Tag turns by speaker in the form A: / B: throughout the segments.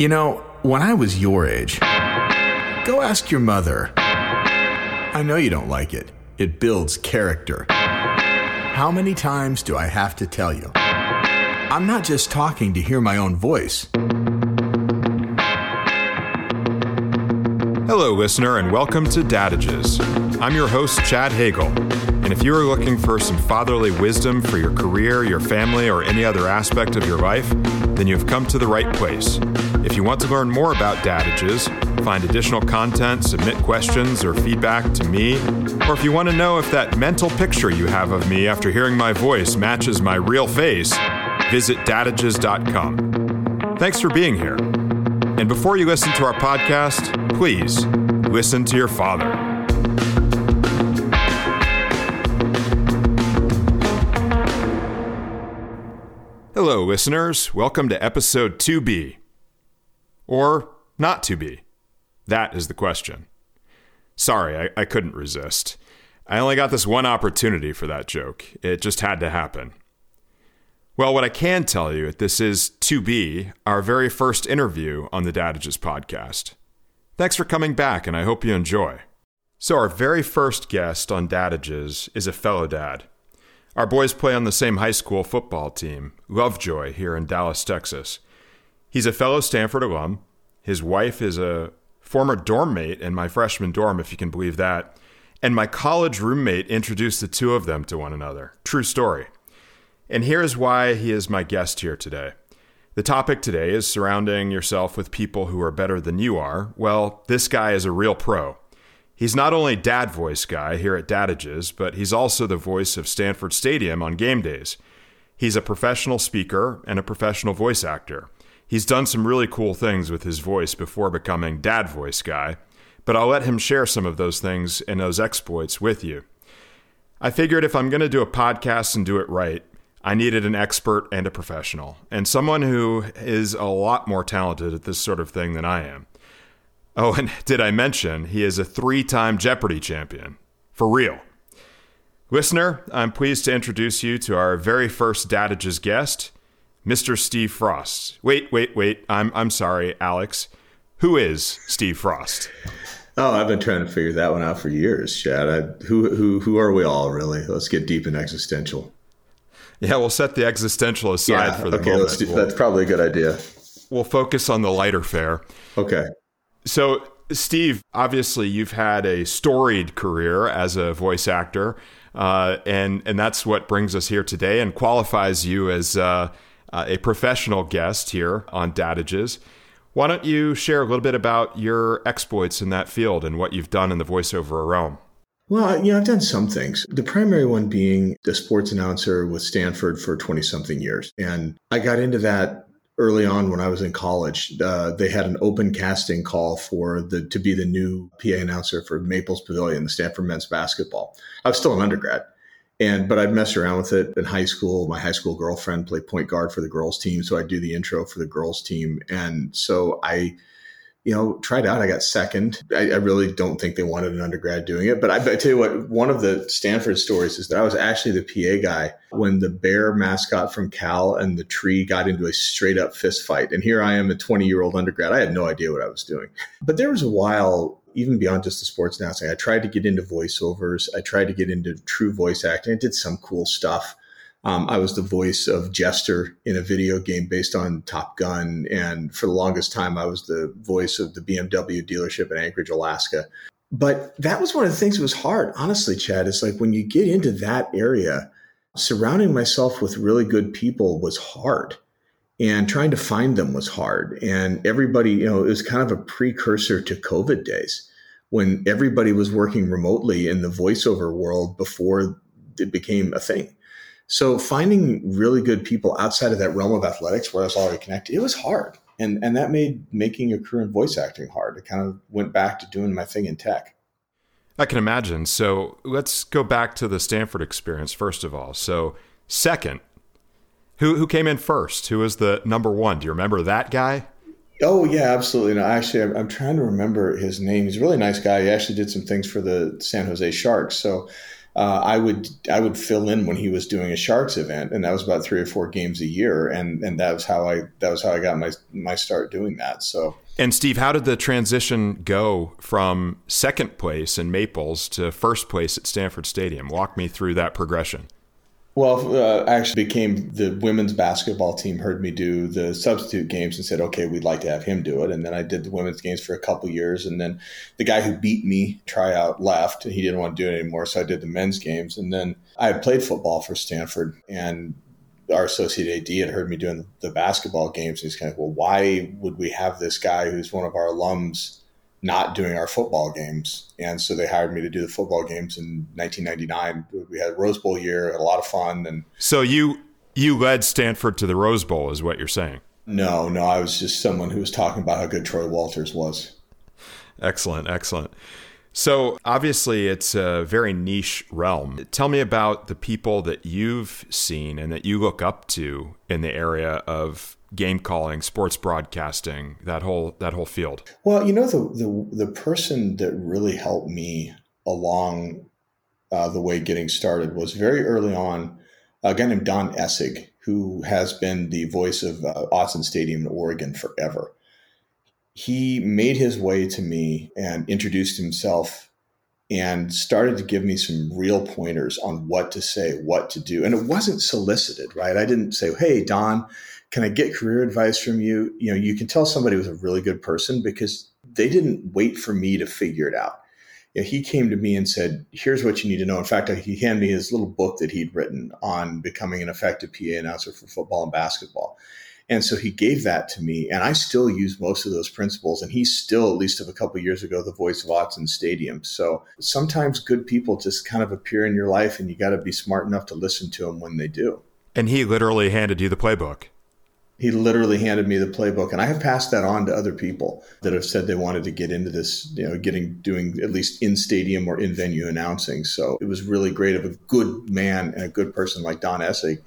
A: You know, when I was your age, go ask your mother. I know you don't like it. It builds character. How many times do I have to tell you? I'm not just talking to hear my own voice.
B: Hello, listener, and welcome to Dadages. I'm your host, Chad Hagel. And if you are looking for some fatherly wisdom for your career, your family, or any other aspect of your life, then you've come to the right place. If you want to learn more about Dadages, find additional content, submit questions or feedback to me, or if you want to know if that mental picture you have of me after hearing my voice matches my real face, visit dadages.com. Thanks for being here. And before you listen to our podcast, please listen to your father. Hello, listeners. Welcome to episode 2B. Or not to be? That is the question. Sorry, I, I couldn't resist. I only got this one opportunity for that joke. It just had to happen. Well, what I can tell you, this is to be our very first interview on the Dadages podcast. Thanks for coming back, and I hope you enjoy. So, our very first guest on Dadages is a fellow dad. Our boys play on the same high school football team, Lovejoy, here in Dallas, Texas. He's a fellow Stanford alum. His wife is a former dorm mate in my freshman dorm, if you can believe that. And my college roommate introduced the two of them to one another. True story. And here's why he is my guest here today. The topic today is surrounding yourself with people who are better than you are. Well, this guy is a real pro. He's not only dad voice guy here at Dadages, but he's also the voice of Stanford Stadium on game days. He's a professional speaker and a professional voice actor. He's done some really cool things with his voice before becoming dad voice guy, but I'll let him share some of those things and those exploits with you. I figured if I'm going to do a podcast and do it right, I needed an expert and a professional, and someone who is a lot more talented at this sort of thing than I am. Oh, and did I mention he is a three time Jeopardy champion? For real. Listener, I'm pleased to introduce you to our very first Dadages guest. Mr. Steve Frost. Wait, wait, wait. I'm I'm sorry, Alex. Who is Steve Frost?
C: Oh, I've been trying to figure that one out for years, Chad. I, who who who are we all really? Let's get deep and existential.
B: Yeah, we'll set the existential aside yeah, for the okay, moment.
C: Do, we'll, that's probably a good idea.
B: We'll focus on the lighter fare.
C: Okay.
B: So, Steve, obviously, you've had a storied career as a voice actor, uh, and and that's what brings us here today and qualifies you as. Uh, uh, a professional guest here on Dadages. Why don't you share a little bit about your exploits in that field and what you've done in the voiceover realm?
C: Well, you know, I've done some things. The primary one being the sports announcer with Stanford for 20 something years. And I got into that early on when I was in college. Uh, they had an open casting call for the to be the new PA announcer for Maples Pavilion, the Stanford men's basketball. I was still an undergrad. And but I'd mess around with it in high school. My high school girlfriend played point guard for the girls team, so I do the intro for the girls team. And so I, you know, tried out. I got second. I, I really don't think they wanted an undergrad doing it. But I, I, tell you what, one of the Stanford stories is that I was actually the PA guy when the bear mascot from Cal and the tree got into a straight up fist fight. And here I am, a 20 year old undergrad. I had no idea what I was doing. But there was a while even beyond just the sports announcing, I tried to get into voiceovers. I tried to get into true voice acting. I did some cool stuff. Um, I was the voice of Jester in a video game based on Top Gun. And for the longest time, I was the voice of the BMW dealership in Anchorage, Alaska. But that was one of the things that was hard, honestly, Chad. It's like when you get into that area, surrounding myself with really good people was hard and trying to find them was hard. And everybody, you know, it was kind of a precursor to COVID days when everybody was working remotely in the voiceover world before it became a thing. So finding really good people outside of that realm of athletics where I was already connected, it was hard. And, and that made making a career in voice acting hard. It kind of went back to doing my thing in tech.
B: I can imagine. So let's go back to the Stanford experience, first of all. So, second, who who came in first? Who was the number one? Do you remember that guy?
C: Oh yeah, absolutely. No, actually, I'm, I'm, trying to remember his name. He's a really nice guy. He actually did some things for the San Jose Sharks. So uh, I would I would fill in when he was doing a Sharks event, and that was about three or four games a year, and and that was how I that was how I got my my start doing that. So.
B: And Steve, how did the transition go from second place in Maples to first place at Stanford Stadium? Walk me through that progression.
C: Well, uh, I actually became the women's basketball team. Heard me do the substitute games and said, "Okay, we'd like to have him do it." And then I did the women's games for a couple years. And then the guy who beat me tryout left. And he didn't want to do it anymore, so I did the men's games. And then I played football for Stanford, and our associate AD had heard me doing the basketball games. He's kind of, well, why would we have this guy who's one of our alums? Not doing our football games. And so they hired me to do the football games in 1999. We had a Rose Bowl year, had a lot of fun. And
B: so you you led Stanford to the Rose Bowl, is what you're saying?
C: No, no, I was just someone who was talking about how good Troy Walters was.
B: Excellent, excellent. So obviously, it's a very niche realm. Tell me about the people that you've seen and that you look up to in the area of game calling, sports broadcasting, that whole that whole field?
C: Well, you know the the the person that really helped me along uh, the way getting started was very early on a guy named Don Essig, who has been the voice of uh, Autzen Stadium in Oregon forever. He made his way to me and introduced himself and started to give me some real pointers on what to say, what to do. And it wasn't solicited, right? I didn't say, "Hey, Don, can I get career advice from you? You know, you can tell somebody was a really good person because they didn't wait for me to figure it out. You know, he came to me and said, "Here's what you need to know." In fact, uh, he handed me his little book that he'd written on becoming an effective PA announcer for football and basketball. And so he gave that to me, and I still use most of those principles. And he's still, at least of a couple of years ago, the voice of Autzen Stadium. So sometimes good people just kind of appear in your life, and you got to be smart enough to listen to them when they do.
B: And he literally handed you the playbook
C: he literally handed me the playbook and i have passed that on to other people that have said they wanted to get into this you know getting doing at least in stadium or in venue announcing so it was really great of a good man and a good person like don essig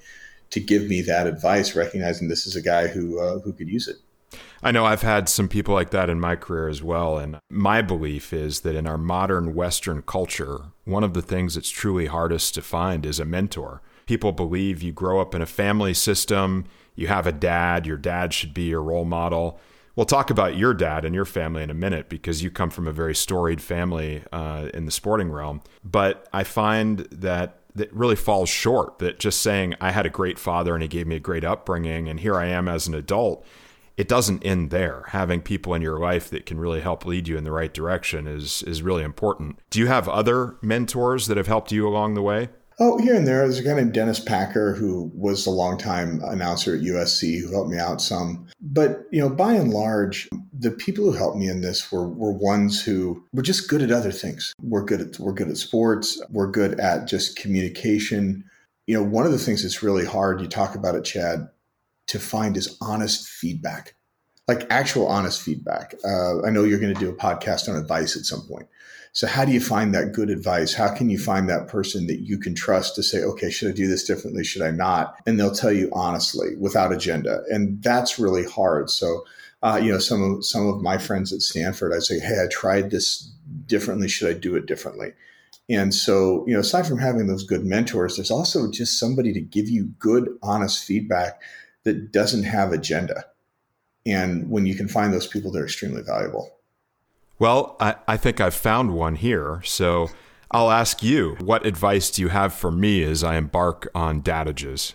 C: to give me that advice recognizing this is a guy who uh, who could use it
B: I know I've had some people like that in my career as well. And my belief is that in our modern Western culture, one of the things that's truly hardest to find is a mentor. People believe you grow up in a family system, you have a dad, your dad should be your role model. We'll talk about your dad and your family in a minute because you come from a very storied family uh, in the sporting realm. But I find that that really falls short. That just saying I had a great father and he gave me a great upbringing, and here I am as an adult. It doesn't end there. Having people in your life that can really help lead you in the right direction is is really important. Do you have other mentors that have helped you along the way?
C: Oh, here and there. There's a guy named Dennis Packer who was a longtime announcer at USC who helped me out some. But, you know, by and large, the people who helped me in this were, were ones who were just good at other things. We're good at we're good at sports. We're good at just communication. You know, one of the things that's really hard, you talk about it, Chad, to find is honest feedback, like actual honest feedback. Uh, I know you're going to do a podcast on advice at some point. So how do you find that good advice? How can you find that person that you can trust to say, okay, should I do this differently? Should I not? And they'll tell you honestly without agenda. And that's really hard. So, uh, you know, some of, some of my friends at Stanford, I'd say, Hey, I tried this differently. Should I do it differently? And so, you know, aside from having those good mentors, there's also just somebody to give you good, honest feedback that doesn't have agenda. And when you can find those people, they're extremely valuable.
B: Well, I, I think I've found one here. So I'll ask you, what advice do you have for me as I embark on Dadages?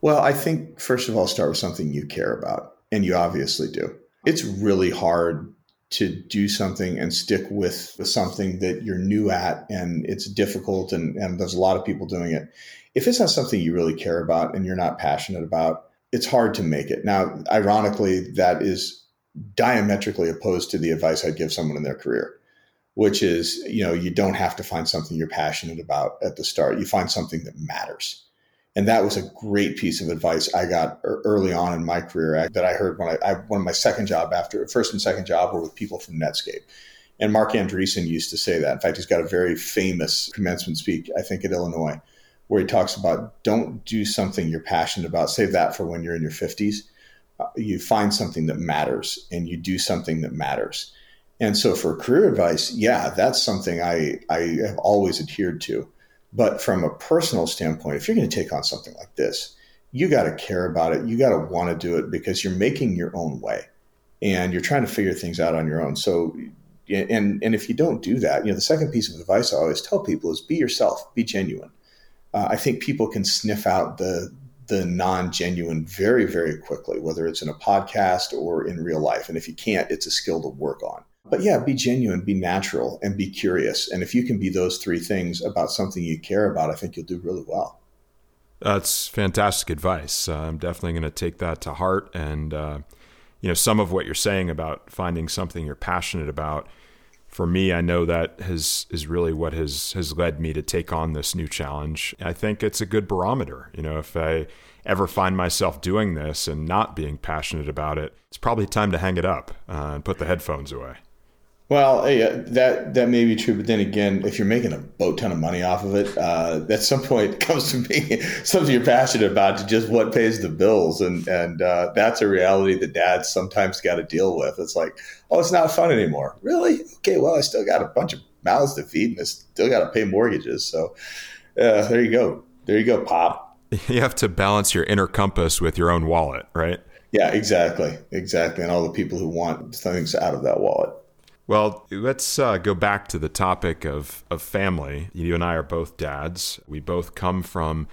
C: Well, I think first of all, start with something you care about, and you obviously do. It's really hard to do something and stick with something that you're new at and it's difficult and, and there's a lot of people doing it. If it's not something you really care about and you're not passionate about, it's hard to make it. Now, ironically, that is diametrically opposed to the advice I'd give someone in their career, which is, you know, you don't have to find something you're passionate about at the start. You find something that matters. And that was a great piece of advice I got early on in my career that I heard when I, I one of my second job after first and second job were with people from Netscape. And Marc Andreessen used to say that. In fact, he's got a very famous commencement speech, I think, at Illinois, where he talks about don't do something you're passionate about. Save that for when you're in your 50s you find something that matters and you do something that matters. And so for career advice, yeah, that's something I, I have always adhered to. But from a personal standpoint, if you're going to take on something like this, you got to care about it. You got to want to do it because you're making your own way and you're trying to figure things out on your own. So, and and if you don't do that, you know, the second piece of advice I always tell people is be yourself, be genuine. Uh, I think people can sniff out the the non-genuine very very quickly, whether it's in a podcast or in real life. And if you can't, it's a skill to work on. But yeah, be genuine, be natural, and be curious. And if you can be those three things about something you care about, I think you'll do really well.
B: That's fantastic advice. Uh, I'm definitely going to take that to heart. And, uh, you know, some of what you're saying about finding something you're passionate about, for me, I know that has is really what has has led me to take on this new challenge. I think it's a good barometer. You know, if I ever find myself doing this and not being passionate about it, it's probably time to hang it up uh, and put the headphones away.
C: Well, yeah, that that may be true, but then again, if you're making a boat ton of money off of it, uh, at some point it comes to being something you're passionate about to just what pays the bills, and and uh, that's a reality that dads sometimes got to deal with. It's like, oh, it's not fun anymore. Really? Okay, well, I still got a bunch of mouths to feed, and I still got to pay mortgages. So uh, there you go, there you go, pop.
B: You have to balance your inner compass with your own wallet, right?
C: Yeah, exactly, exactly, and all the people who want things out of that wallet.
B: Well, let's uh, go back to the topic of, of family. You and I are both dads. We both come from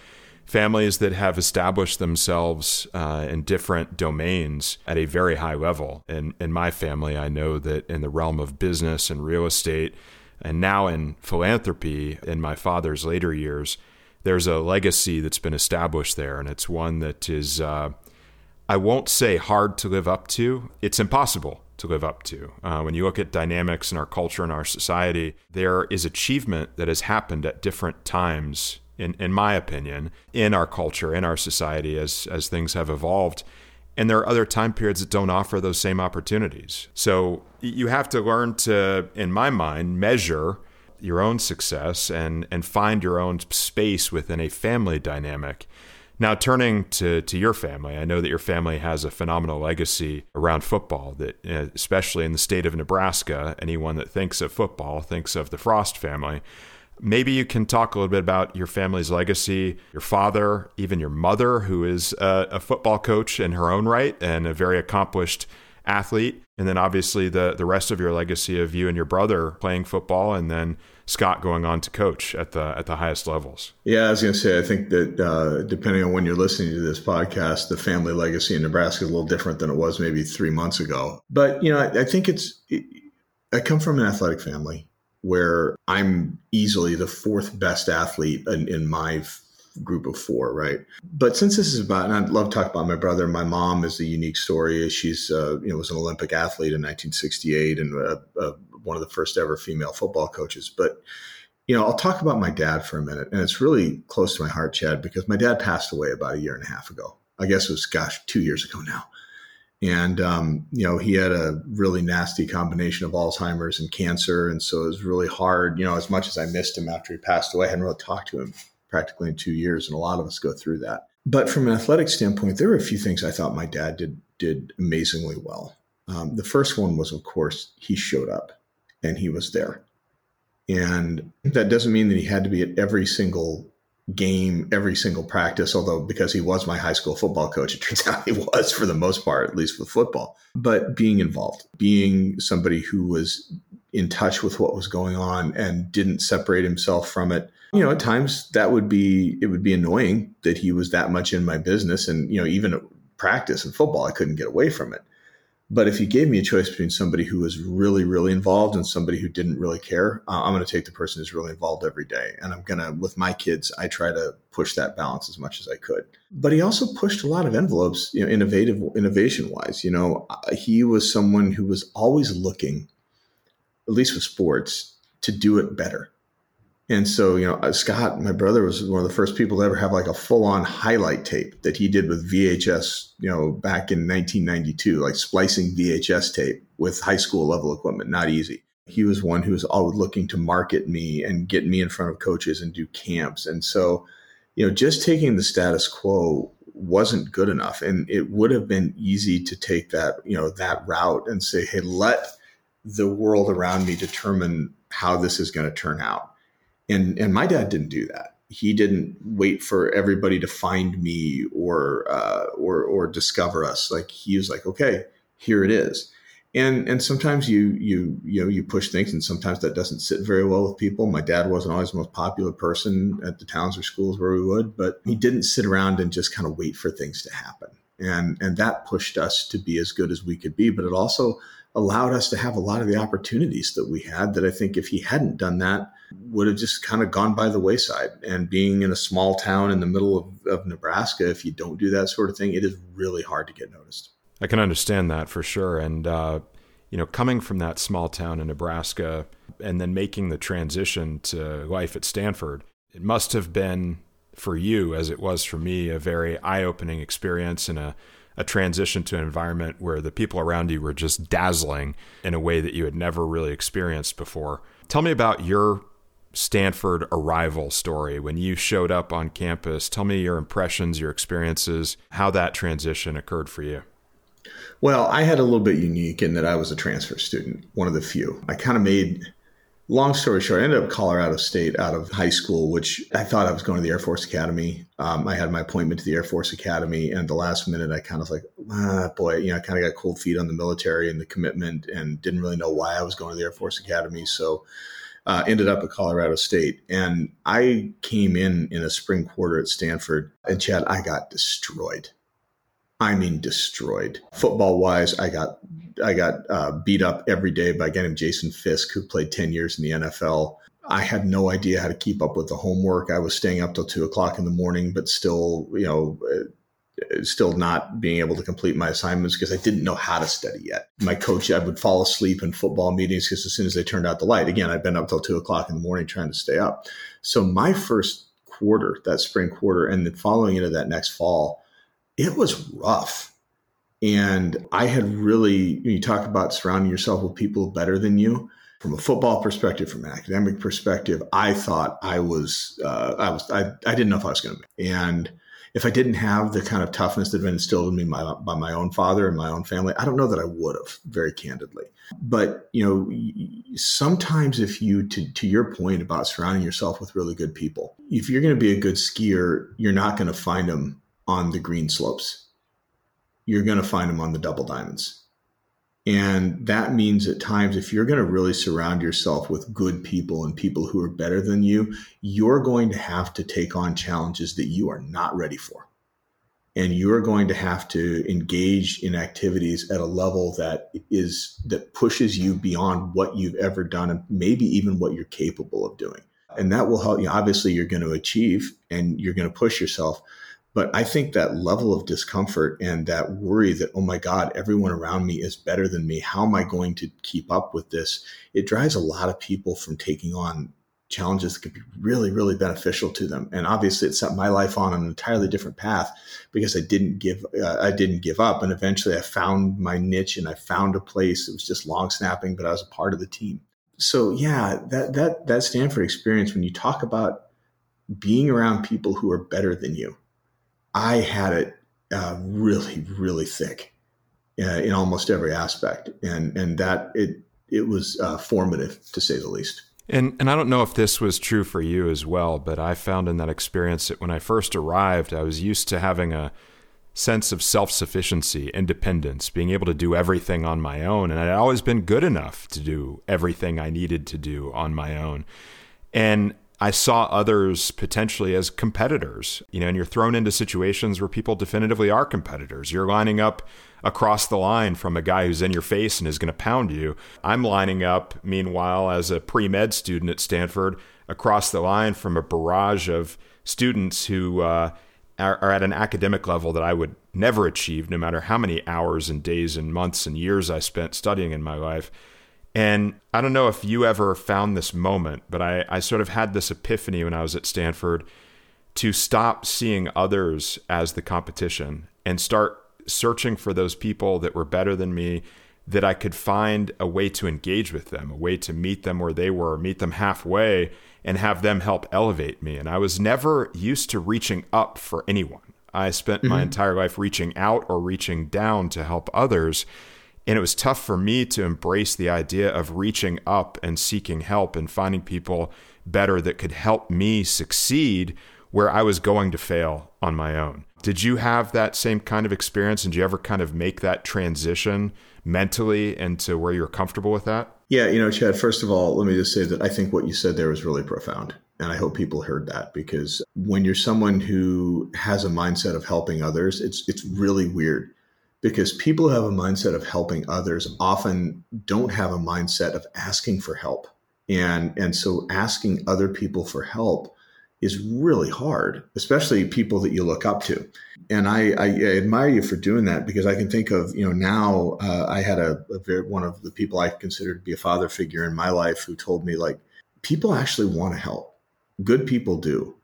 B: families that have established themselves uh, in different domains at a very high level. And in my family, I know that in the realm of business and real estate, and now in philanthropy in my father's later years, there's a legacy that's been established there. And it's one that is, uh, I won't say hard to live up to, it's impossible to live up to. Uh, when you look at dynamics in our culture and our society, there is achievement that has happened at different times, in, in my opinion, in our culture, in our society as, as things have evolved. And there are other time periods that don't offer those same opportunities. So you have to learn to, in my mind, measure your own success and, and find your own space within a family dynamic now, turning to, to your family, I know that your family has a phenomenal legacy around football, that uh, especially in the state of Nebraska, anyone that thinks of football thinks of the Frost family. Maybe you can talk a little bit about your family's legacy, your father, even your mother, who is a, a football coach in her own right and a very accomplished athlete. And then obviously the, the rest of your legacy of you and your brother playing football and then Scott going on to coach at the at the highest levels.
C: Yeah, I was going to say I think that uh, depending on when you're listening to this podcast, the family legacy in Nebraska is a little different than it was maybe three months ago. But you know, I, I think it's it, I come from an athletic family where I'm easily the fourth best athlete in, in my group of four, right? But since this is about, and I'd love to talk about my brother. My mom is a unique story. She's, uh, you know, was an Olympic athlete in 1968 and uh, uh, one of the first ever female football coaches. But you know, I'll talk about my dad for a minute, and it's really close to my heart, Chad, because my dad passed away about a year and a half ago. I guess it was, gosh, two years ago now. And um, you know, he had a really nasty combination of Alzheimer's and cancer, and so it was really hard. You know, as much as I missed him after he passed away, I hadn't really talked to him practically in two years, and a lot of us go through that. But from an athletic standpoint, there were a few things I thought my dad did did amazingly well. Um, the first one was, of course, he showed up and he was there. And that doesn't mean that he had to be at every single game, every single practice, although because he was my high school football coach, it turns out he was for the most part, at least with football. But being involved, being somebody who was in touch with what was going on and didn't separate himself from it. You know, at times that would be it would be annoying that he was that much in my business and you know, even at practice and football, I couldn't get away from it. But if you gave me a choice between somebody who was really, really involved and somebody who didn't really care, uh, I'm going to take the person who's really involved every day. And I'm going to, with my kids, I try to push that balance as much as I could. But he also pushed a lot of envelopes, you know, innovative, innovation wise. You know, uh, he was someone who was always looking, at least with sports, to do it better. And so, you know, uh, Scott, my brother, was one of the first people to ever have like a full on highlight tape that he did with VHS, you know, back in 1992, like splicing VHS tape with high school level equipment. Not easy. He was one who was always looking to market me and get me in front of coaches and do camps. And so, you know, just taking the status quo wasn't good enough. And it would have been easy to take that, you know, that route and say, hey, let the world around me determine how this is going to turn out And and my dad didn't do that. He didn't wait for everybody to find me or uh, or or discover us. Like he was like, okay, here it is. And and sometimes you you you know you push things, and sometimes that doesn't sit very well with people. My dad wasn't always the most popular person at the towns or schools where we would, but he didn't sit around and just kind of wait for things to happen. And and that pushed us to be as good as we could be. But it also allowed us to have a lot of the opportunities that we had that I think if he hadn't done that would have just kind of gone by the wayside. And being in a small town in the middle of, of Nebraska, if you don't do that sort of thing, it is really hard to get noticed.
B: I can understand that for sure. And, uh, you know, coming from that small town in Nebraska and then making the transition to life at Stanford, it must have been for you, as it was for me, a very eye opening experience and a a transition to an environment where the people around you were just dazzling in a way that you had never really experienced before. Tell me about your Stanford arrival story when you showed up on campus. Tell me your impressions, your experiences, how that transition occurred for you.
C: Well, I had a little bit unique in that I was a transfer student, one of the few. I kind of made long story short, I ended up Colorado State out of high school, which I thought I was going to the Air Force Academy. Um, I had my appointment to the Air Force Academy, and the last minute, I kind of like, ah, boy, you know, I kind of got cold feet on the military and the commitment, and didn't really know why I was going to the Air Force Academy. So, uh, ended up at Colorado State, and I came in in a spring quarter at Stanford, and Chad, I got destroyed. I mean, destroyed. Football wise, I got I got uh, beat up every day by a guy named Jason Fisk, who played ten years in the NFL. I had no idea how to keep up with the homework. I was staying up till two o'clock in the morning, but still, you know, uh, still not being able to complete my assignments because I didn't know how to study yet. My coach, I would fall asleep in football meetings because as soon as they turned out the light, again, I'd been up till two o'clock in the morning trying to stay up. So my first quarter, that spring quarter, and then following into that next fall, it was rough. And I had really, you talk about surrounding yourself with people better than you. From a football perspective, from an academic perspective, I thought I was, uh, I was, I, I didn't know if I was going to be. And if I didn't have the kind of toughness that had been instilled in me by, by my own father and my own family, I don't know that I would have, very candidly. But you know, sometimes if you, to to your point about surrounding yourself with really good people, if you're going to be a good skier, you're not going to find them on the green slopes. You're going to find them on the double diamonds. And that means at times, if you're going to really surround yourself with good people and people who are better than you, you're going to have to take on challenges that you are not ready for. And you're going to have to engage in activities at a level that is, that pushes you beyond what you've ever done and maybe even what you're capable of doing. And that will help you. Obviously, you're going to achieve and you're going to push yourself but I think that level of discomfort and that worry that, oh my God, everyone around me is better than me. How am I going to keep up with this? It drives a lot of people from taking on challenges that could be really, really beneficial to them. And obviously, it set my life on an entirely different path because I didn't give, uh, I didn't give up. And eventually, I found my niche and I found a place. It was just long snapping, but I was a part of the team. So yeah, that that that Stanford experience, when you talk about being around people who are better than you, I had it uh, really, really thick uh, in almost every aspect, and and that it it was uh, formative to say the least.
B: And and I don't know if this was true for you as well, but I found in that experience that when I first arrived, I was used to having a sense of self sufficiency, independence, being able to do everything on my own, and I'd always been good enough to do everything I needed to do on my own. And I saw others potentially as competitors, you know, and you're thrown into situations where people definitively are competitors. You're lining up across the line from a guy who's in your face and is going to pound you. I'm lining up, meanwhile, as a pre med student at Stanford, across the line from a barrage of students who uh, are, are at an academic level that I would never achieve, no matter how many hours and days and months and years I spent studying in my life. And I don't know if you ever found this moment, but I, I sort of had this epiphany when I was at Stanford to stop seeing others as the competition and start searching for those people that were better than me that I could find a way to engage with them, a way to meet them where they were, meet them halfway, and have them help elevate me. And I was never used to reaching up for anyone. I spent mm-hmm. my entire life reaching out or reaching down to help others. And it was tough for me to embrace the idea of reaching up and seeking help and finding people better that could help me succeed where I was going to fail on my own. Did you have that same kind of experience? And did you ever kind of make that transition mentally into where you're comfortable with that?
C: Yeah, you know, Chad, first of all, let me just say that I think what you said there was really profound. And I hope people heard that because when you're someone who has a mindset of helping others, it's it's really weird because people who have a mindset of helping others often don't have a mindset of asking for help. And and so asking other people for help is really hard, especially people that you look up to. And I, I, admire you for doing that because I can think of, you know, now uh, I had a, a very, one of the people I consider to be a father figure in my life who told me like, people actually want to help. Good people do.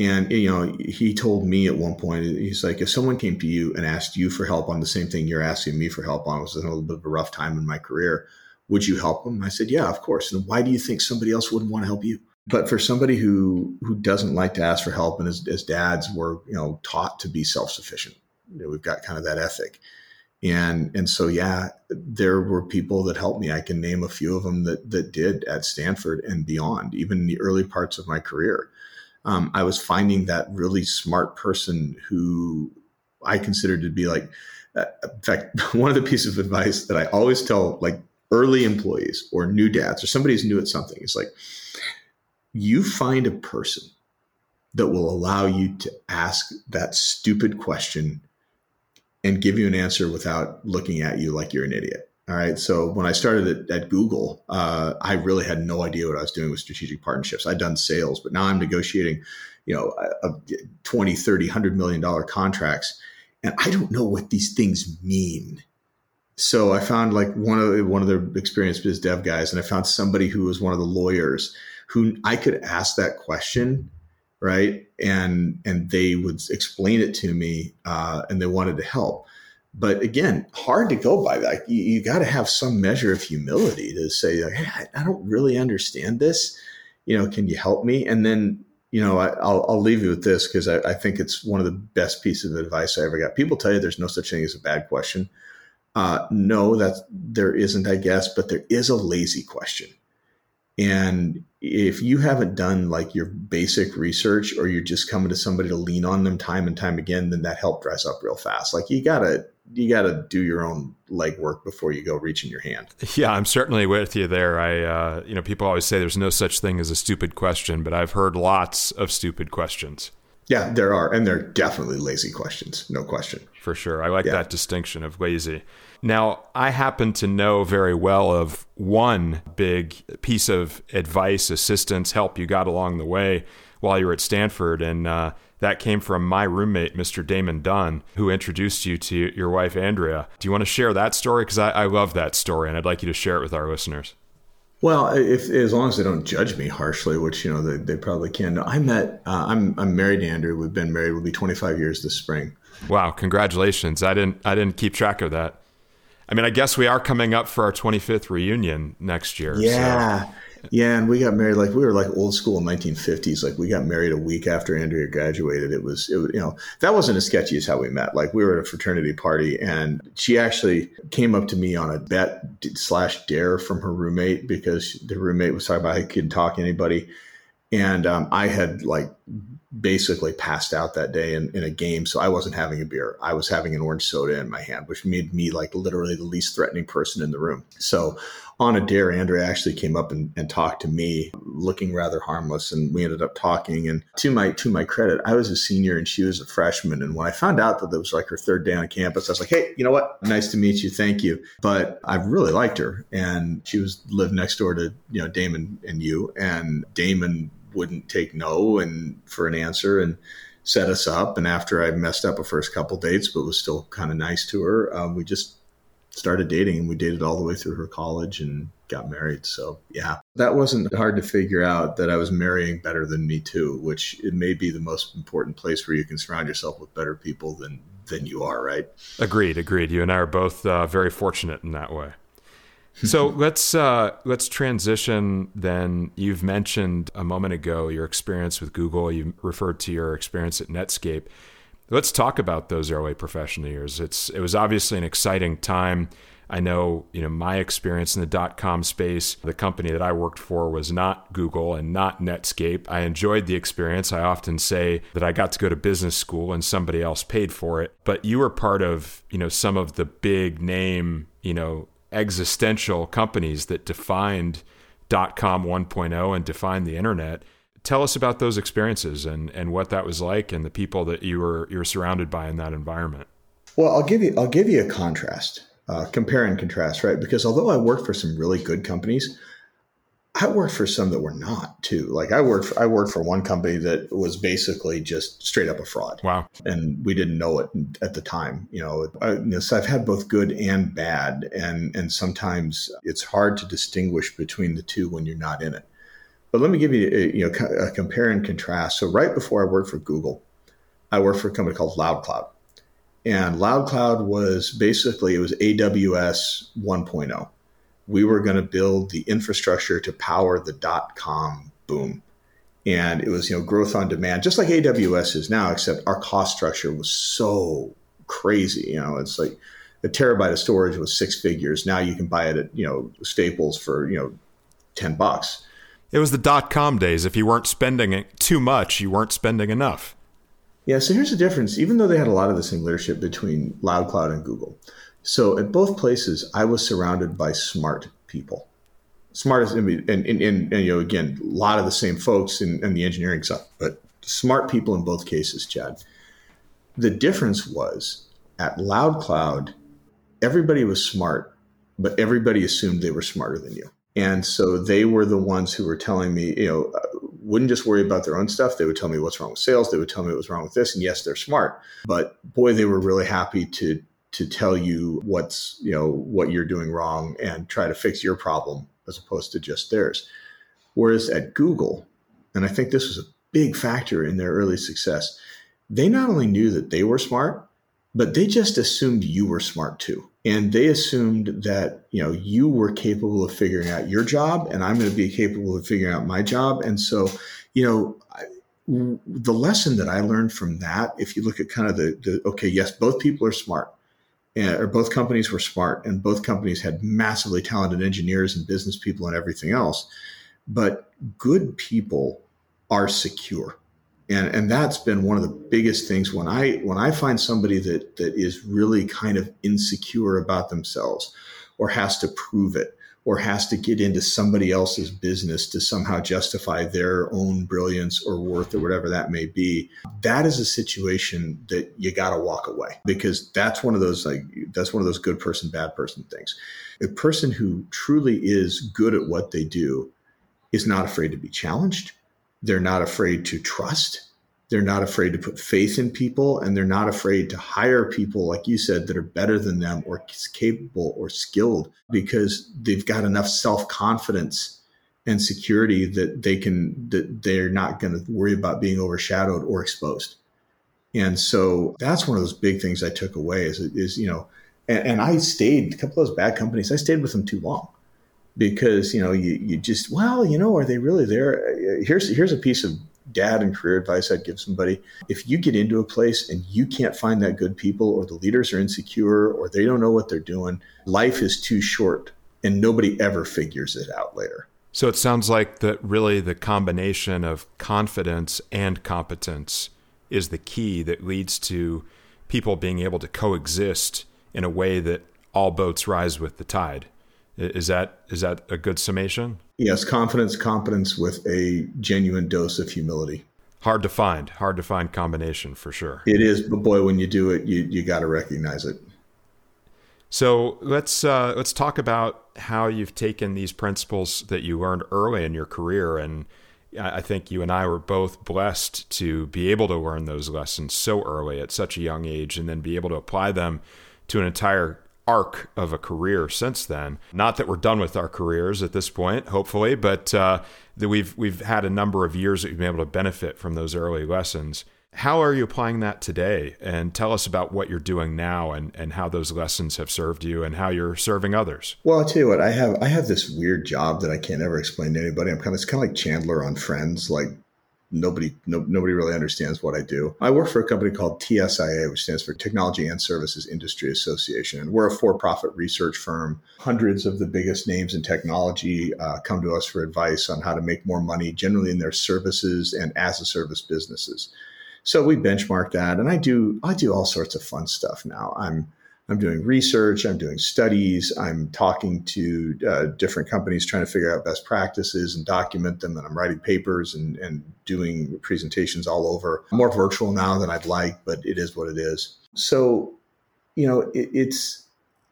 C: And, you know, he told me at one point, he's like, if someone came to you and asked you for help on the same thing you're asking me for help on, it was a little bit of a rough time in my career. Would you help them? I said, yeah, of course. And why do you think somebody else wouldn't want to help you? but for somebody who who doesn't like to ask for help and as, as dads were you know taught to be self-sufficient you know, we've got kind of that ethic and and so yeah there were people that helped me i can name a few of them that that did at stanford and beyond even in the early parts of my career um, i was finding that really smart person who i considered to be like uh, in fact one of the pieces of advice that i always tell like early employees or new dads or somebody who's new at something is like you find a person that will allow you to ask that stupid question and give you an answer without looking at you like you're an idiot. All right. So when I started at, at Google, uh, I really had no idea what I was doing with strategic partnerships. I'd done sales, but now I'm negotiating, you know, a, a 20, 30, 100 million dollar contracts. And I don't know what these things mean. So I found like one of the, one of the experienced biz dev guys, and I found somebody who was one of the lawyers who I could ask that question, right? And and they would explain it to me, uh, and they wanted to help. But again, hard to go by that. You, you got to have some measure of humility to say, like, "Hey, I, don't really understand this. You know, can you help me?" And then you know, I, will I'll leave you with this because I, I, think it's one of the best pieces of advice I ever got. People tell you there's no such thing as a bad question. Uh, no, that there isn't, I guess, but there is a lazy question. And if you haven't done like your basic research or you're just coming to somebody to lean on them time and time again, then that help dries up real fast. Like you gotta you gotta do your own legwork before you go reaching your hand.
B: Yeah, I'm certainly with you there. I uh, you know people always say there's no such thing as a stupid question, but I've heard lots of stupid questions.
C: Yeah, there are, and they're definitely lazy questions, no question.
B: For sure, I like yeah. that distinction of lazy. Now, I happen to know very well of one big piece of advice, assistance, help you got along the way while you were at Stanford. And uh, that came from my roommate, Mr. Damon Dunn, who introduced you to your wife, Andrea. Do you want to share that story? Because I, I love that story and I'd like you to share it with our listeners.
C: Well, if as long as they don't judge me harshly, which you know they, they probably can. I met. Uh, I'm I'm married to Andrea. We've been married. We'll be 25 years this spring.
B: Wow! Congratulations. I didn't I didn't keep track of that. I mean, I guess we are coming up for our 25th reunion next year.
C: Yeah. So. Yeah, and we got married like we were like old school in 1950s. Like we got married a week after Andrea graduated. It was, it you know, that wasn't as sketchy as how we met. Like we were at a fraternity party, and she actually came up to me on a bet slash dare from her roommate because the roommate was talking about I couldn't talk to anybody, and um, I had like basically passed out that day in, in a game. So I wasn't having a beer. I was having an orange soda in my hand, which made me like literally the least threatening person in the room. So on a dare, Andrea actually came up and, and talked to me looking rather harmless. And we ended up talking. And to my, to my credit, I was a senior and she was a freshman. And when I found out that it was like her third day on campus, I was like, Hey, you know what? Nice to meet you. Thank you. But I really liked her. And she was lived next door to, you know, Damon and you and Damon wouldn't take no and for an answer and set us up. And after I messed up a first couple dates, but was still kind of nice to her, um, we just started dating and we dated all the way through her college and got married. So yeah, that wasn't hard to figure out that I was marrying better than me too, which it may be the most important place where you can surround yourself with better people than than you are, right?
B: Agreed, agreed. You and I are both uh, very fortunate in that way so let's uh, let's transition. Then you've mentioned a moment ago your experience with Google. You referred to your experience at Netscape. Let's talk about those early professional years. It's it was obviously an exciting time. I know, you know, my experience in the dot com space, the company that I worked for was not Google and not Netscape. I enjoyed the experience. I often say that I got to go to business school and somebody else paid for it. But you were part of, you know, some of the big name, you know, existential companies that defined dot com 1.0 and defined the internet. Tell us about those experiences and, and what that was like and the people that you were you were surrounded by in that environment.
C: Well, I'll give you I'll give you a contrast uh, compare and contrast, right? Because although I worked for some really good companies, I worked for some that were not too. Like I worked, for, I worked for one company that was basically just straight up a fraud.
B: Wow!
C: And we didn't know it at the time. You know, I, you know, so I've had both good and bad, and and sometimes it's hard to distinguish between the two when you're not in it. But let me give you, a, you know, a compare and contrast. So right before I worked for Google, I worked for a company called LoudCloud. And LoudCloud was basically it was AWS 1.0. We were going to build the infrastructure to power the dot com boom. And it was, you know, growth on demand, just like AWS is now, except our cost structure was so crazy. You know, it's like a terabyte of storage was six figures. Now you can buy it at, you know, Staples for, you know, 10 bucks.
B: It was the dot com days. If you weren't spending too much, you weren't spending enough.
C: Yeah, so here's the difference. Even though they had a lot of the same leadership between LoudCloud and Google, so at both places, I was surrounded by smart people. Smart as, and, and, and, and, you know, again, a lot of the same folks in, in the engineering side, but smart people in both cases, Chad. The difference was at LoudCloud, everybody was smart, but everybody assumed they were smarter than you. And so they were the ones who were telling me, you know, uh, wouldn't just worry about their own stuff. They would tell me what's wrong with sales. They would tell me what was wrong with this. And yes, they're smart, but boy, they were really happy to to tell you what's you know what you're doing wrong and try to fix your problem as opposed to just theirs. Whereas at Google, and I think this was a big factor in their early success, they not only knew that they were smart, but they just assumed you were smart too and they assumed that you know you were capable of figuring out your job and i'm going to be capable of figuring out my job and so you know I, the lesson that i learned from that if you look at kind of the, the okay yes both people are smart or both companies were smart and both companies had massively talented engineers and business people and everything else. But good people are secure. And and that's been one of the biggest things when i when i find somebody that that is really kind of insecure about themselves or has to prove it or has to get into somebody else's business to somehow justify their own brilliance or worth or whatever that may be that is a situation that you got to walk away because that's one of those like that's one of those good person bad person things a person who truly is good at what they do is not afraid to be challenged they're not afraid to trust. They're not afraid to put faith in people and they're not afraid to hire people, like you said, that are better than them or capable or skilled because they've got enough self confidence and security that they can, that they're not going to worry about being overshadowed or exposed. And so that's one of those big things I took away is, is you know, and, and I stayed, a couple of those bad companies, I stayed with them too long because you know you, you just well you know are they really there here's here's a piece of dad and career advice I'd give somebody. If you get into a place and you can't find that good people or the leaders are insecure or they don't know what they're doing life is too short and nobody ever figures it out later.
B: So it sounds like that really the combination of confidence and competence is the key that leads to people being able to coexist in a way that all boats rise with the tide. Is that is that a good summation?
C: Yes, confidence, competence with a genuine dose of humility.
B: Hard to find, hard to find combination for sure.
C: It is, but boy, when you do it, you you got to recognize it.
B: So let's uh, let's talk about how you've taken these principles that you learned early in your career, and I think you and I were both blessed to be able to learn those lessons so early at such a young age, and then be able to apply them to an entire arc of a career since then. Not that we're done with our careers at this point, hopefully, but uh, that we've we've had a number of years that we've been able to benefit from those early lessons. How are you applying that today? And tell us about what you're doing now and, and how those lessons have served you and how you're serving others.
C: Well, I'll tell you what, I have I have this weird job that I can't ever explain to anybody. I'm kind of it's kind of like Chandler on Friends. Like nobody no, nobody really understands what I do. I work for a company called TSIA, which stands for Technology and Services Industry Association, and we're a for-profit research firm. Hundreds of the biggest names in technology uh, come to us for advice on how to make more money, generally in their services and as a service businesses. So we benchmark that, and I do I do all sorts of fun stuff now. I'm I'm doing research, I'm doing studies, I'm talking to uh, different companies trying to figure out best practices and document them, and I'm writing papers and, and doing presentations all over. I'm more virtual now than I'd like, but it is what it is. So, you know, it, it's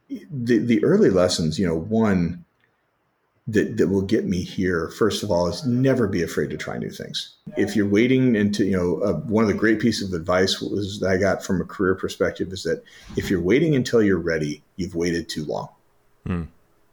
C: the, the early lessons, you know, one, that, that will get me here, first of all, is never be afraid to try new things. If you're waiting into, you know, uh, one of the great pieces of advice was that I got from a career perspective is that if you're waiting until you're ready, you've waited too long. Hmm.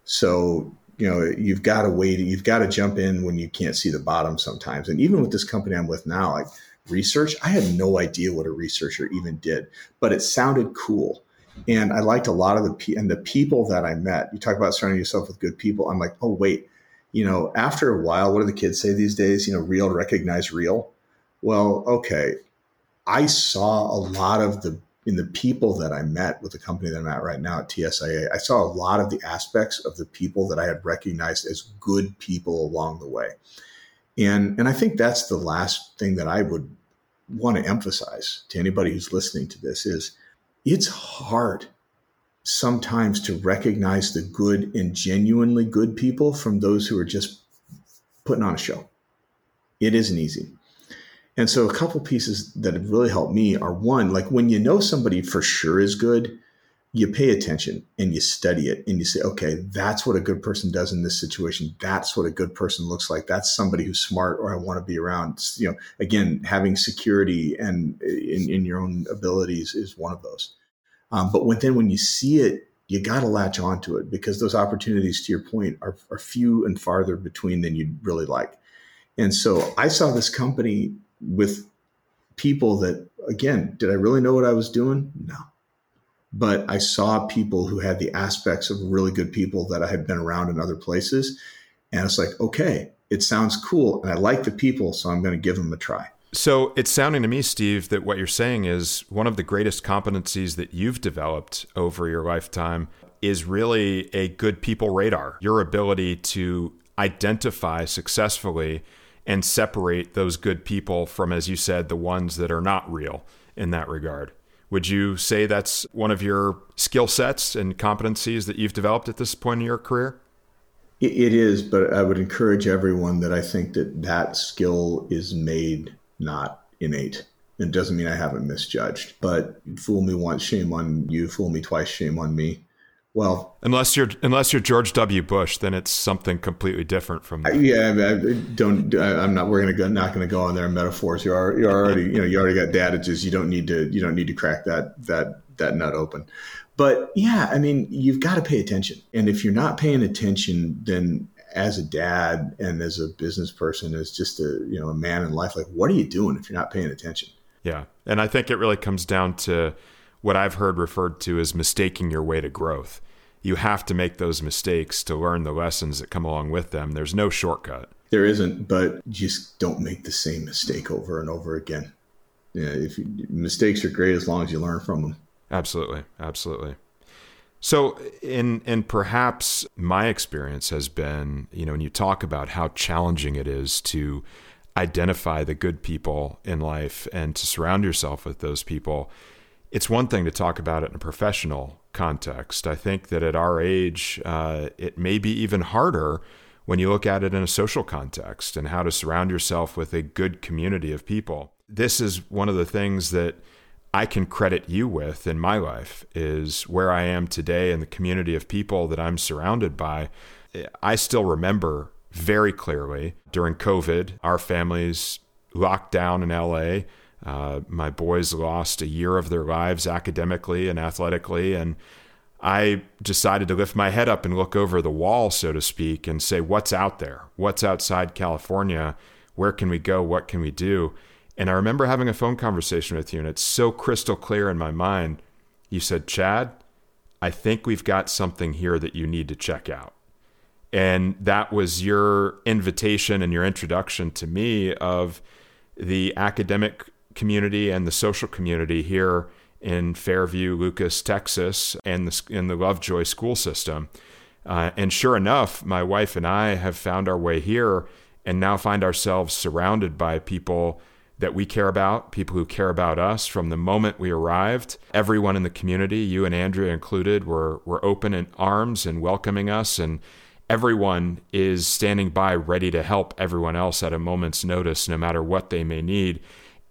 C: So, you know, you've got to wait, you've got to jump in when you can't see the bottom sometimes. And even with this company I'm with now, like research, I had no idea what a researcher even did, but it sounded cool and I liked a lot of the pe- and the people that I met. You talk about surrounding yourself with good people. I'm like, oh wait, you know, after a while, what do the kids say these days? You know, real recognize real. Well, okay, I saw a lot of the in the people that I met with the company that I'm at right now at TSIA. I saw a lot of the aspects of the people that I had recognized as good people along the way. And and I think that's the last thing that I would want to emphasize to anybody who's listening to this is it's hard sometimes to recognize the good and genuinely good people from those who are just putting on a show. It isn't easy. And so, a couple pieces that have really helped me are one, like when you know somebody for sure is good, you pay attention and you study it and you say, okay, that's what a good person does in this situation. That's what a good person looks like. That's somebody who's smart or I want to be around. You know, again, having security and in, in your own abilities is one of those. Um, but when, then when you see it, you got to latch onto it because those opportunities, to your point, are, are few and farther between than you'd really like. And so I saw this company with people that, again, did I really know what I was doing? No but I saw people who had the aspects of really good people that I had been around in other places. And it's like, okay, it sounds cool. And I like the people, so I'm going to give them a try.
B: So it's sounding to me, Steve, that what you're saying is one of the greatest competencies that you've developed over your lifetime is really a good people radar, your ability to identify successfully and separate those good people from, as you said, the ones that are not real in that regard. Would you say that's one of your skill sets and competencies that you've developed at this point in your career?
C: It is, but I would encourage everyone that I think that that skill is made, not innate. It doesn't mean I haven't misjudged, but fool me once, shame on you. Fool me twice, shame on me. Well,
B: unless you're unless you're George W. Bush, then it's something completely different from that.
C: Yeah, I don't. I'm not. We're gonna go. Not gonna go on there and metaphors. You're you're already. You know, you already got dadages. You don't need to. You don't need to crack that that that nut open. But yeah, I mean, you've got to pay attention. And if you're not paying attention, then as a dad and as a business person, as just a you know a man in life, like what are you doing if you're not paying attention?
B: Yeah, and I think it really comes down to what I've heard referred to as mistaking your way to growth you have to make those mistakes to learn the lessons that come along with them. There's no shortcut.
C: There isn't, but just don't make the same mistake over and over again. Yeah, if you, mistakes are great as long as you learn from them.
B: Absolutely, absolutely. So, in and perhaps my experience has been, you know, when you talk about how challenging it is to identify the good people in life and to surround yourself with those people, it's one thing to talk about it in a professional context. I think that at our age, uh, it may be even harder when you look at it in a social context and how to surround yourself with a good community of people. This is one of the things that I can credit you with in my life is where I am today and the community of people that I'm surrounded by. I still remember very clearly during COVID, our families locked down in LA uh, my boys lost a year of their lives academically and athletically, and I decided to lift my head up and look over the wall, so to speak, and say, What's out there? What's outside California? Where can we go? What can we do? And I remember having a phone conversation with you, and it's so crystal clear in my mind. You said, Chad, I think we've got something here that you need to check out. And that was your invitation and your introduction to me of the academic community and the social community here in Fairview, Lucas, Texas, and the, in the Lovejoy school system. Uh, and sure enough, my wife and I have found our way here and now find ourselves surrounded by people that we care about, people who care about us from the moment we arrived. Everyone in the community, you and Andrea included, were, were open in arms and welcoming us. And everyone is standing by ready to help everyone else at a moment's notice, no matter what they may need.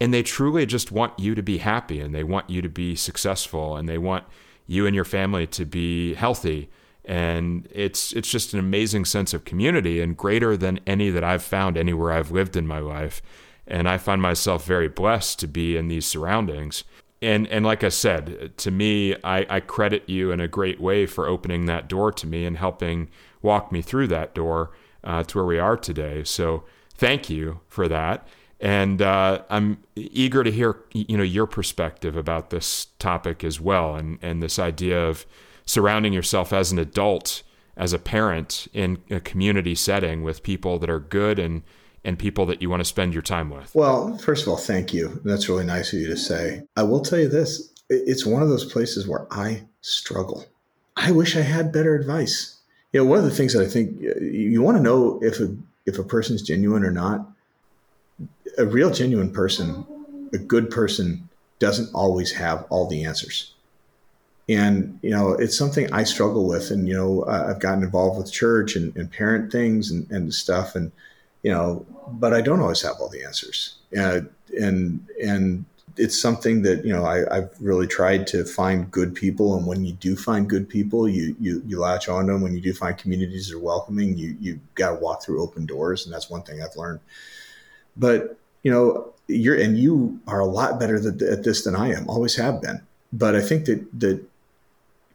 B: And they truly just want you to be happy and they want you to be successful and they want you and your family to be healthy. And it's it's just an amazing sense of community and greater than any that I've found anywhere I've lived in my life. And I find myself very blessed to be in these surroundings. And and like I said, to me, I, I credit you in a great way for opening that door to me and helping walk me through that door uh, to where we are today. So thank you for that. And uh, I'm eager to hear you know your perspective about this topic as well, and and this idea of surrounding yourself as an adult, as a parent in a community setting with people that are good and and people that you want to spend your time with.
C: Well, first of all, thank you. That's really nice of you to say. I will tell you this: it's one of those places where I struggle. I wish I had better advice you know, one of the things that I think you want to know if a if a person's genuine or not. A real genuine person, a good person, doesn't always have all the answers. And you know, it's something I struggle with. And you know, I've gotten involved with church and, and parent things and, and stuff. And you know, but I don't always have all the answers. Uh, and and it's something that you know I, have really tried to find good people, and when you do find good people, you you you latch on them. When you do find communities that are welcoming, you you got to walk through open doors, and that's one thing I've learned. But you know, you're and you are a lot better at this than I am. Always have been. But I think that that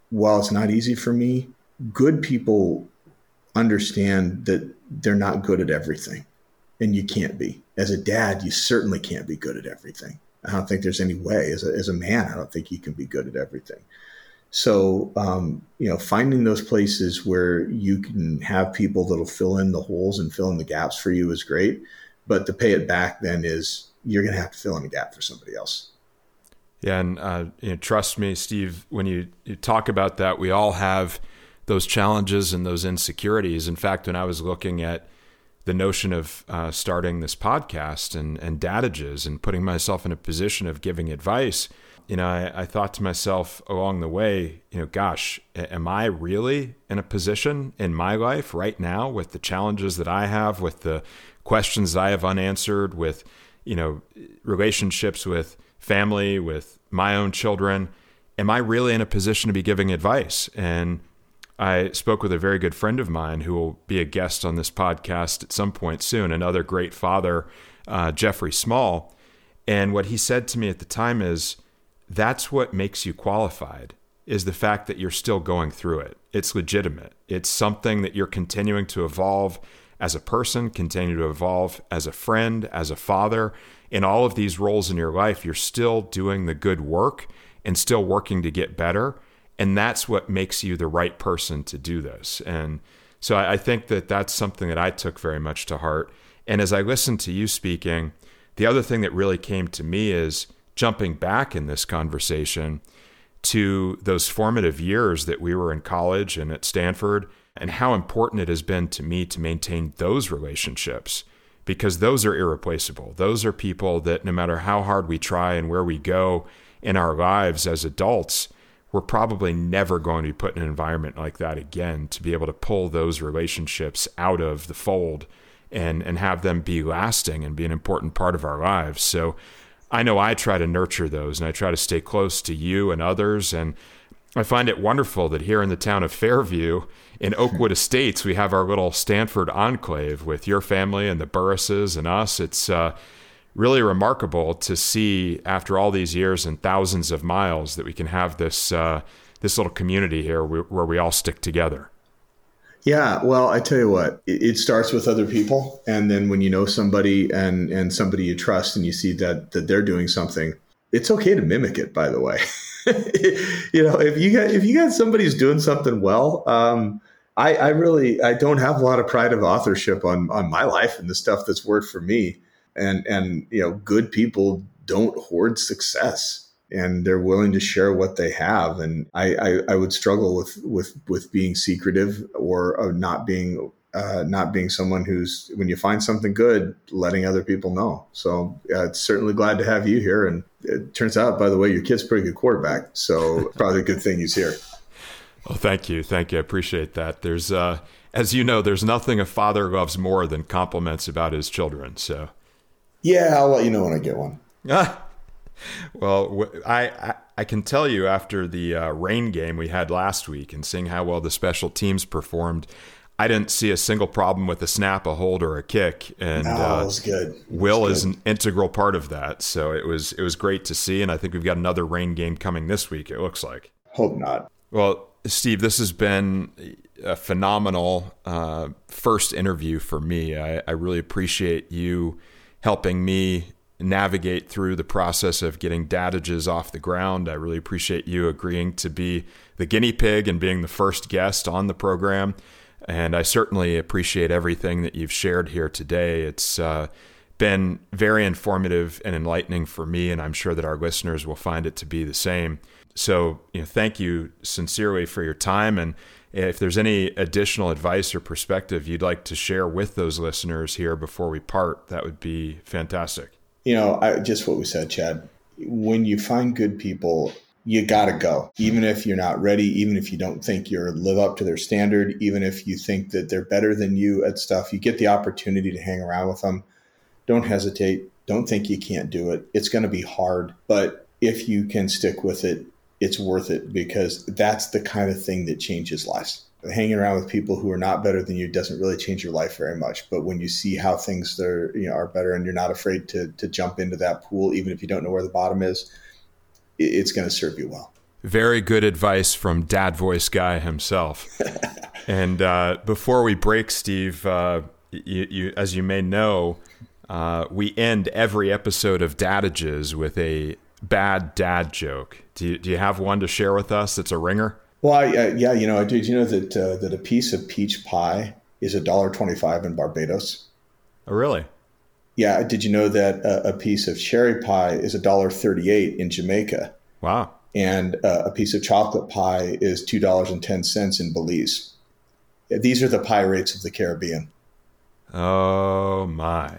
C: while it's not easy for me, good people understand that they're not good at everything, and you can't be. As a dad, you certainly can't be good at everything I don't think there's any way. As a, as a man, I don't think you can be good at everything. So, um, you know, finding those places where you can have people that'll fill in the holes and fill in the gaps for you is great. But to pay it back then is you're going to have to fill in a gap for somebody else.
B: Yeah, and uh, you know, trust me, Steve. When you, you talk about that, we all have those challenges and those insecurities. In fact, when I was looking at the notion of uh, starting this podcast and, and dadages and putting myself in a position of giving advice, you know, I, I, thought to myself along the way, you know, gosh, am I really in a position in my life right now with the challenges that I have, with the questions that I have unanswered, with, you know, relationships with family, with my own children? Am I really in a position to be giving advice? And I spoke with a very good friend of mine who will be a guest on this podcast at some point soon, another great father, uh, Jeffrey Small. And what he said to me at the time is that's what makes you qualified is the fact that you're still going through it. It's legitimate. It's something that you're continuing to evolve as a person, continue to evolve as a friend, as a father. In all of these roles in your life, you're still doing the good work and still working to get better. And that's what makes you the right person to do this. And so I, think that that's something that i took very much to heart. And as i listened to you speaking the other thing that really came to me is jumping back in this conversation to those formative years that we were in college and at stanford and how important it has been to me to maintain those relationships because those are irreplaceable those are people that no matter how hard we try and where we go in our lives as adults we're probably never going to be put in an environment like that again to be able to pull those relationships out of the fold and and have them be lasting and be an important part of our lives. So I know I try to nurture those and I try to stay close to you and others and I find it wonderful that here in the town of Fairview in Oakwood Estates we have our little Stanford enclave with your family and the Burrises and us. It's uh, really remarkable to see after all these years and thousands of miles that we can have this uh, this little community here where we all stick together.
C: Yeah, well, I tell you what, it, starts with other people, and then when you know somebody and and somebody you trust, and you see that that they're doing something, it's okay to mimic it. By the way, you know, if you got if you got somebody who's doing something well, um, I, I really I don't have a lot of pride of authorship on on my life and the stuff that's worked for me And and you know, good people don't hoard success and they're willing to share what they have. And I, I, I would struggle with with with being secretive or uh, not being uh, not being someone who's when you find something good, letting other people know. So uh, certainly glad to have you here. And it turns out, by the way, your kid's a pretty good quarterback. So probably a good thing he's here.
B: Well, thank you, thank you. I appreciate that. There's, uh, as you know, there's nothing a father loves more than compliments about his children. So,
C: yeah, I'll let you know when I get one.
B: well, I, I can tell you after the uh, rain game we had last week and seeing how well the special teams performed, I didn't see a single problem with a snap, a hold, or a kick. And
C: no, uh, was good. It
B: Will
C: was
B: is an integral part of that, so it was it was great to see. And I think we've got another rain game coming this week. It looks like.
C: Hope not.
B: Well, Steve, this has been a phenomenal uh, first interview for me. I, I really appreciate you helping me navigate through the process of getting Dadages off the ground. I really appreciate you agreeing to be the guinea pig and being the first guest on the program. And I certainly appreciate everything that you've shared here today. It's uh, been very informative and enlightening for me, and I'm sure that our listeners will find it to be the same. So, you know, thank you sincerely for your time. And if there's any additional advice or perspective you'd like to share with those listeners here before we part, that would be fantastic
C: you know, I, just what we said, Chad. When you find good people, you got to go. Even if you're not ready, even if you don't think you're live up to their standard, even if you think that they're better than you at stuff, you get the opportunity to hang around with them. Don't hesitate. Don't think you can't do it. It's going to be hard, but if you can stick with it, it's worth it because that's the kind of thing that changes lives hanging around with people who are not better than you doesn't really change your life very much. But when you see how things are, you know, are better and you're not afraid to, to jump into that pool, even if you don't know where the bottom is, it's going to serve you well.
B: Very good advice from Dad Voice Guy himself. and uh, before we break, Steve, uh, you, you, as you may know, uh, we end every episode of Dadages with a bad dad joke. Do you, do you have one to share with us It's a ringer?
C: Well, I, uh, yeah, you know, did you know that uh, that a piece of peach pie is a dollar twenty-five in Barbados?
B: Oh, really?
C: Yeah. Did you know that a, a piece of cherry pie is a dollar thirty-eight in Jamaica?
B: Wow.
C: And uh, a piece of chocolate pie is two dollars and ten cents in Belize. These are the pie rates of the Caribbean.
B: Oh my!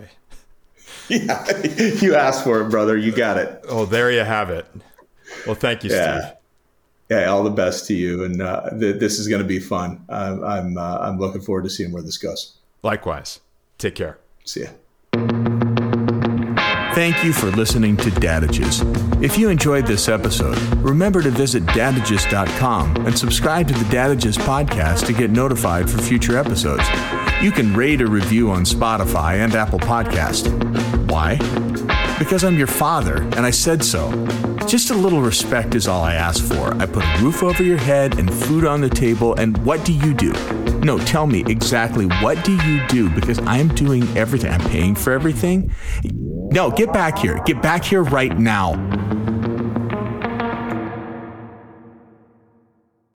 C: Yeah, you asked for it, brother. You got it.
B: Oh, there you have it. Well, thank you, yeah. Steve
C: yeah, all the best to you, and uh, th- this is going to be fun. I'm I'm, uh, I'm looking forward to seeing where this goes.
B: Likewise. Take care.
C: See ya.
A: Thank you for listening to Dadages. If you enjoyed this episode, remember to visit dadages.com and subscribe to the Dadages podcast to get notified for future episodes. You can rate or review on Spotify and Apple Podcast. Why? Because I'm your father and I said so. Just a little respect is all I ask for. I put a roof over your head and food on the table, and what do you do? No, tell me exactly what do you do because I'm doing everything. I'm paying for everything. No, get back here. Get back here right now.